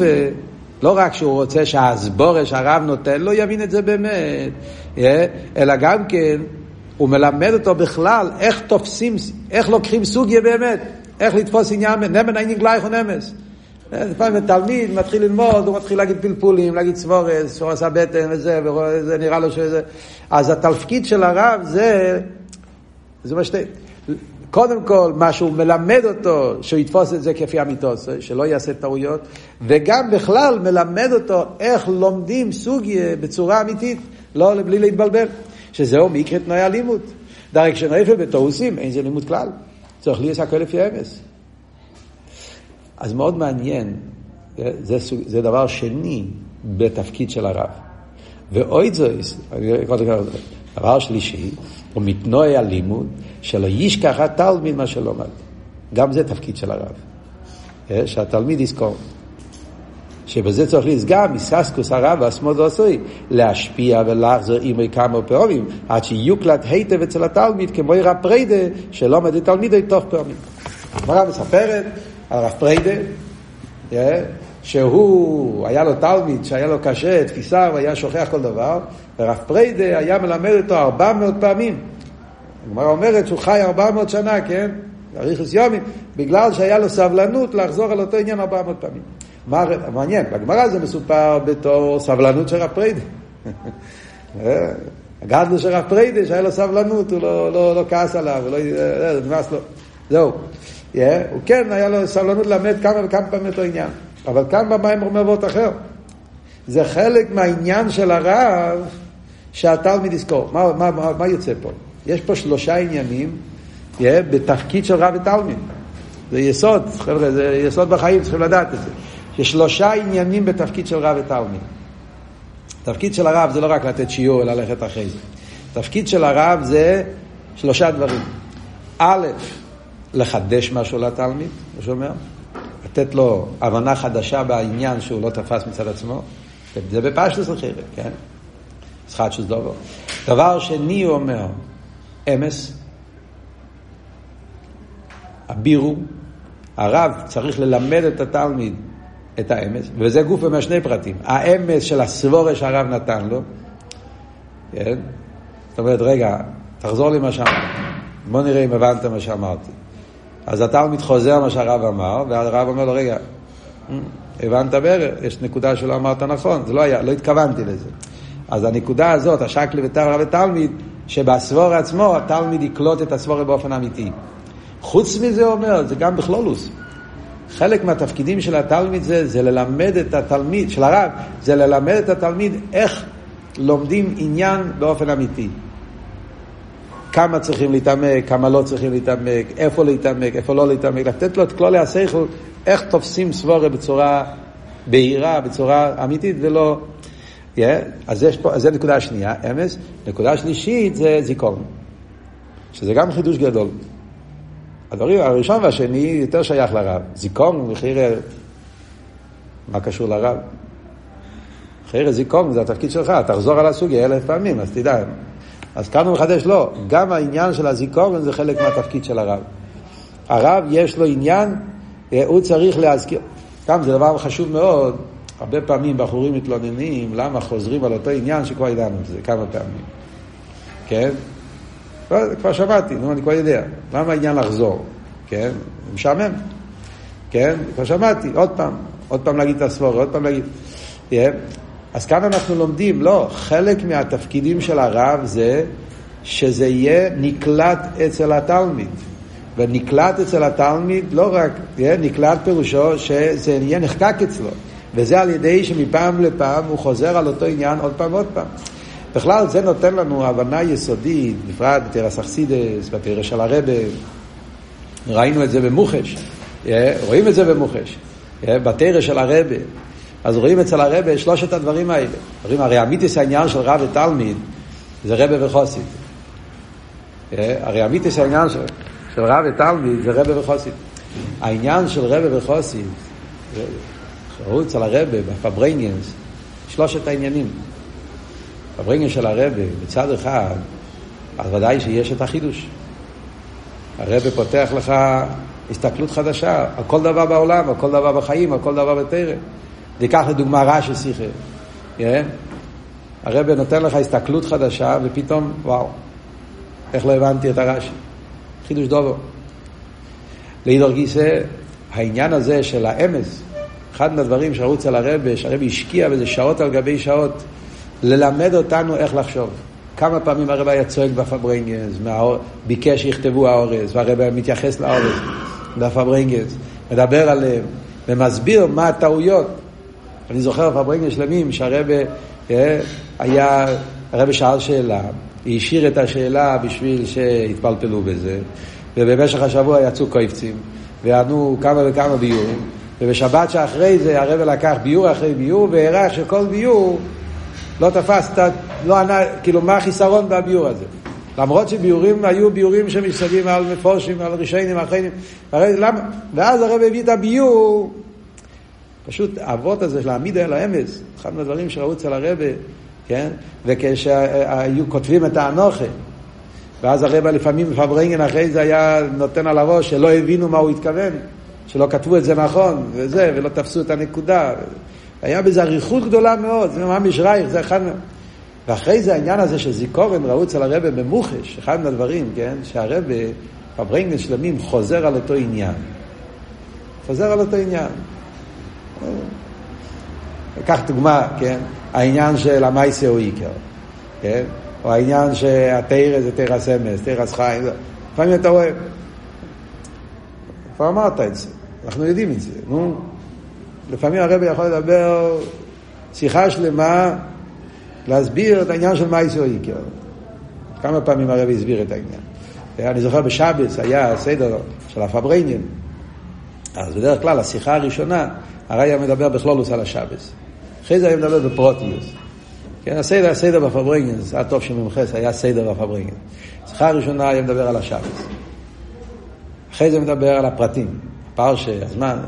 לא רק שהוא רוצה שהסבורה שהרב נותן לו יבין את זה באמת, אלא גם כן הוא מלמד אותו בכלל איך תופסים, איך לוקחים סוגיה באמת, איך לתפוס עניין, נמן העניין גלייך ונמס. לפעמים תלמיד מתחיל ללמוד, הוא מתחיל להגיד פלפולים, להגיד סבורס, סבורס הבטן וזה, וזה נראה לו שזה... אז התפקיד של הרב זה, זה מה שאתה... קודם כל, מה שהוא מלמד אותו, שהוא יתפוס את זה כפי אמיתוס, שלא יעשה טעויות, וגם בכלל מלמד אותו איך לומדים סוגיה בצורה אמיתית, לא בלי להתבלבל, שזהו מקרה תנאי הלימוד. דרך כשנאיפה בתאוסים, אין זה לימוד כלל. צריך לי הכל לפי אמס. אז מאוד מעניין, זה, סוג, זה דבר שני בתפקיד של הרב. ואוי זויס, דבר שלישי, הוא מתנועי הלימוד שלא ישכח התלמיד מה שלומד. גם זה תפקיד של הרב. אה, שהתלמיד יזכור. שבזה צריך לסגר מססקוס הרב והסמוד עשוי להשפיע ולחזור עמי כמה פעמים עד שיוקלט היטב אצל התלמיד כמו ירא פריידה שלומד את תלמידו טוב פעמים. הגמרא מספרת הרב פריידה, שהוא, היה לו תלמיד שהיה לו קשה, תפיסה, הוא היה שוכח כל דבר, ורב פריידה היה מלמד אותו ארבע מאות פעמים. הגמרא אומרת שהוא חי ארבע מאות שנה, כן? אריכוס יומים, בגלל שהיה לו סבלנות לחזור על אותו עניין ארבע מאות פעמים. מה, מעניין, בגמרא זה מסופר בתור סבלנות של רב פרידא. הגדלות של רב פרידא, שהיה לו סבלנות, הוא לא, לא, לא כעס עליו, לא, אה, נמאס לו. זהו. Yeah, הוא כן, היה לו סבלנות ללמד כמה וכמה פעמים אותו עניין. אבל כאן במאמר אומר וורט אחר. זה חלק מהעניין של הרב שהתלמיד יזכור. מה, מה, מה, מה יוצא פה? יש פה שלושה עניינים yeah, בתפקיד של רב ותלמיד. זה יסוד, חבר'ה, זה יסוד בחיים, צריכים לדעת את זה. יש שלושה עניינים בתפקיד של רב ותלמיד. תפקיד של הרב זה לא רק לתת שיעור, אלא ללכת אחרי זה. תפקיד של הרב זה שלושה דברים. א', לחדש משהו לתלמיד, כמו שאומר, לתת לו הבנה חדשה בעניין שהוא לא תפס מצד עצמו, זה בפשטוס אחרת, כן? סחטשוס דובו. דבר שני הוא אומר, אמס, הבירו, הרב צריך ללמד את התלמיד את האמס, וזה גוף אומר שני פרטים. האמס של הסבורה שהרב נתן לו, כן? זאת אומרת, רגע, תחזור לי מה שאמרתי. בוא נראה אם הבנת מה שאמרתי. אז התלמיד חוזר מה שהרב אמר, והרב אומר לו, רגע, הבנת בערך, יש נקודה שלא אמרת נכון, זה לא היה, לא התכוונתי לזה. אז הנקודה הזאת, השקלי ותרא ותלמיד, שבסבור עצמו התלמיד יקלוט את הסבור באופן אמיתי. חוץ מזה אומר, זה גם בכלולוס. חלק מהתפקידים של התלמיד זה, זה ללמד את התלמיד, של הרב, זה ללמד את התלמיד איך לומדים עניין באופן אמיתי. כמה צריכים להתעמק, כמה לא צריכים להתעמק, איפה להתעמק, איפה לא להתעמק, לתת לו את כלולי השכל, איך תופסים סבורה בצורה בהירה, בצורה אמיתית, ולא... Yeah, אז יש פה, אז זה נקודה שנייה, אמס. נקודה שלישית זה זיכרון, שזה גם חידוש גדול. הדברים הראשון והשני יותר שייך לרב. זיכרון, מחיר... מה קשור לרב? מחיר זיכרון זה התפקיד שלך, תחזור על הסוגיה אלף פעמים, אז תדע. אז כאן הוא מחדש, לא, גם העניין של הזיכרון זה חלק מהתפקיד של הרב. הרב יש לו עניין, אה, הוא צריך להזכיר, גם זה דבר חשוב מאוד, הרבה פעמים בחורים מתלוננים למה חוזרים על אותו עניין שכבר ידענו את זה כמה פעמים. כן? כבר, כבר שמעתי, נו, אני כבר יודע. למה העניין לחזור? כן? משעמם. כן? כבר שמעתי, עוד פעם. עוד פעם להגיד את הסבור, עוד פעם להגיד... אז כאן אנחנו לומדים, לא, חלק מהתפקידים של הרב זה שזה יהיה נקלט אצל התלמיד. ונקלט אצל התלמיד לא רק, yeah, נקלט פירושו שזה יהיה נחקק אצלו. וזה על ידי שמפעם לפעם הוא חוזר על אותו עניין עוד פעם ועוד פעם. בכלל זה נותן לנו הבנה יסודית, בפרט בתרס אכסידס, בתרס של הרבה, ראינו את זה במוחש, רואים את זה במוחש, בתרס של הרבה, אז רואים אצל הרבה שלושת הדברים האלה. רואים, הרי אמיתיס העניין של רב ותלמיד זה רבה וחוסית. הרי אמיתיס העניין של, של רב ותלמיד זה רבה וחוסית. העניין של רבה וחוסית, ראו אצל הרבה, בפברניאנס, שלושת העניינים. בפברניאנס של הרבה, בצד אחד, אז ודאי שיש את החידוש. הרבה פותח לך הסתכלות חדשה על כל דבר בעולם, על כל דבר בחיים, על כל דבר בתרם. ניקח לדוגמה רש"י שיחה. כן? הרב נותן לך הסתכלות חדשה ופתאום, וואו, איך לא הבנתי את הרש"י? חידוש דובו. לידור גיסא, העניין הזה של האמס, אחד מהדברים שראו אצל הרב, שהרב השקיע בזה שעות על גבי שעות, ללמד אותנו איך לחשוב. כמה פעמים הרב היה צועק בפברנגס, ביקש שיכתבו האורז, והרב מתייחס לאורז, בפברנגס, מדבר עליהם, ומסביר מה הטעויות. אני זוכר בפברנגס שלמים שהרבה אה, היה, הרב שאל שאלה, השאיר את השאלה בשביל שיתפלפלו בזה, ובמשך השבוע יצאו קויפצים, וענו כמה וכמה ביורים, ובשבת שאחרי זה הרב לקח ביור אחרי ביור, והערך שכל ביור לא תפס, לא ענה, כאילו מה החיסרון בביור הזה. למרות שביורים היו ביורים שמסתכלים על מפורשים, על רישיינים, אחרים, ואז הרב הביא את הביור פשוט האבות הזה של להעמיד על האמץ, אחד מהדברים שראו אצל הרבה, כן? וכשהיו כותבים את האנוכה, ואז הרבה לפעמים בפברנגן אחרי זה היה נותן על הראש שלא הבינו מה הוא התכוון, שלא כתבו את זה נכון, וזה, ולא תפסו את הנקודה. היה בזה אריכות גדולה מאוד, זה ממש רייך, זה אחד מה... ואחרי זה העניין הזה של זיכורן ראו אצל הרבה במוחש, אחד מהדברים, כן? שהרבה, פברנגן שלמים, חוזר על אותו עניין. חוזר על אותו עניין. קח דוגמה, כן? העניין של המייסה הוא עיקר, כן? או העניין שהתרא זה תרא סמס, תרא חיים, לפעמים אתה רואה, כבר אמרת את זה, אנחנו יודעים את זה, נו. לפעמים הרבי יכול לדבר שיחה שלמה, להסביר את העניין של מייסה הוא עיקר. כמה פעמים הרבי הסביר את העניין. אני זוכר בשבץ היה סדר של הפברניאן, אז בדרך כלל השיחה הראשונה הרי היה מדבר בכלולוס על השבס. אחרי זה היה מדבר בפרוטיוס. כן, הסדר, הסדר בפברינגנס, היה טוב שממחס, היה סדר בפברינגנס. שיחה הראשונה היה מדבר על השבס. אחרי זה מדבר על הפרטים, פרשה, הזמן.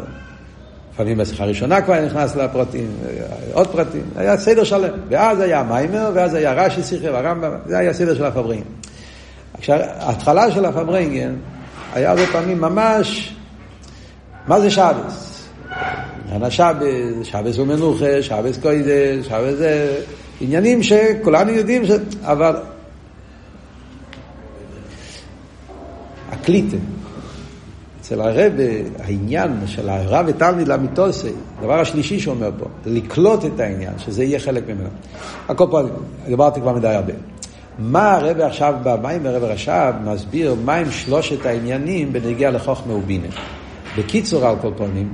לפעמים בשיחה הראשונה כבר נכנס לפרטים, עוד פרטים, היה סדר שלם. ואז היה מיימר, ואז היה רש"י שיחה והרמב"ם, זה היה סדר של הפברינגן. ההתחלה של הפברינגן היה הרבה פעמים ממש, מה זה שבס? עניין השבס, שבס ומנוחה, שבס קוידש, שבס זה עניינים שכולנו יודעים, ש... אבל הקליטה, אצל הרב, העניין של הרב ותלמיד למיתוסי, הדבר השלישי שהוא אומר פה, לקלוט את העניין, שזה יהיה חלק ממנו. הכל פה, דיברתי כבר מדי הרבה. מה הרב עכשיו, במים הרב רש"ב מסביר מהם שלושת העניינים בנגיע לחוכמה ובינה. בקיצור על כל פנים,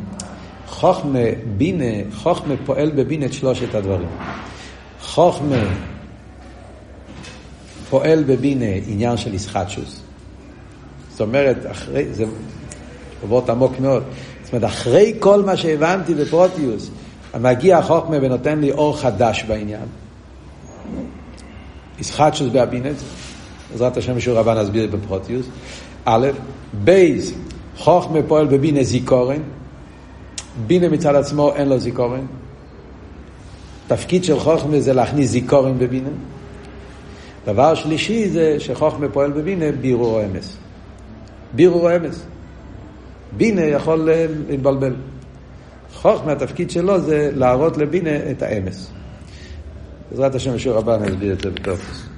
חוכמה, בינה, חוכמה פועל בבינה את שלושת הדברים. חוכמה פועל בבינה עניין של ישחטשוס. זאת אומרת, אחרי, זה עבוד עמוק מאוד. זאת אומרת, אחרי כל מה שהבנתי בפרוטיוס, מגיע החוכמה ונותן לי אור חדש בעניין. ישחטשוס בהבינט, בעזרת השם בשיעור הבא נסביר בפרוטיוס. א', בייז, חוכמה פועל בבינה זיכורן, בינה מצד עצמו אין לו זיכורן. תפקיד של חוכמה זה להכניס זיכורן בבינה. דבר שלישי זה שחוכמה פועל בבינה בירור אמס. בירור אמס. בינה יכול להתבלבל. חוכמה, התפקיד שלו זה להראות לבינה את האמס. בעזרת השם, בשיעור הבא נסביר את זה בתופס.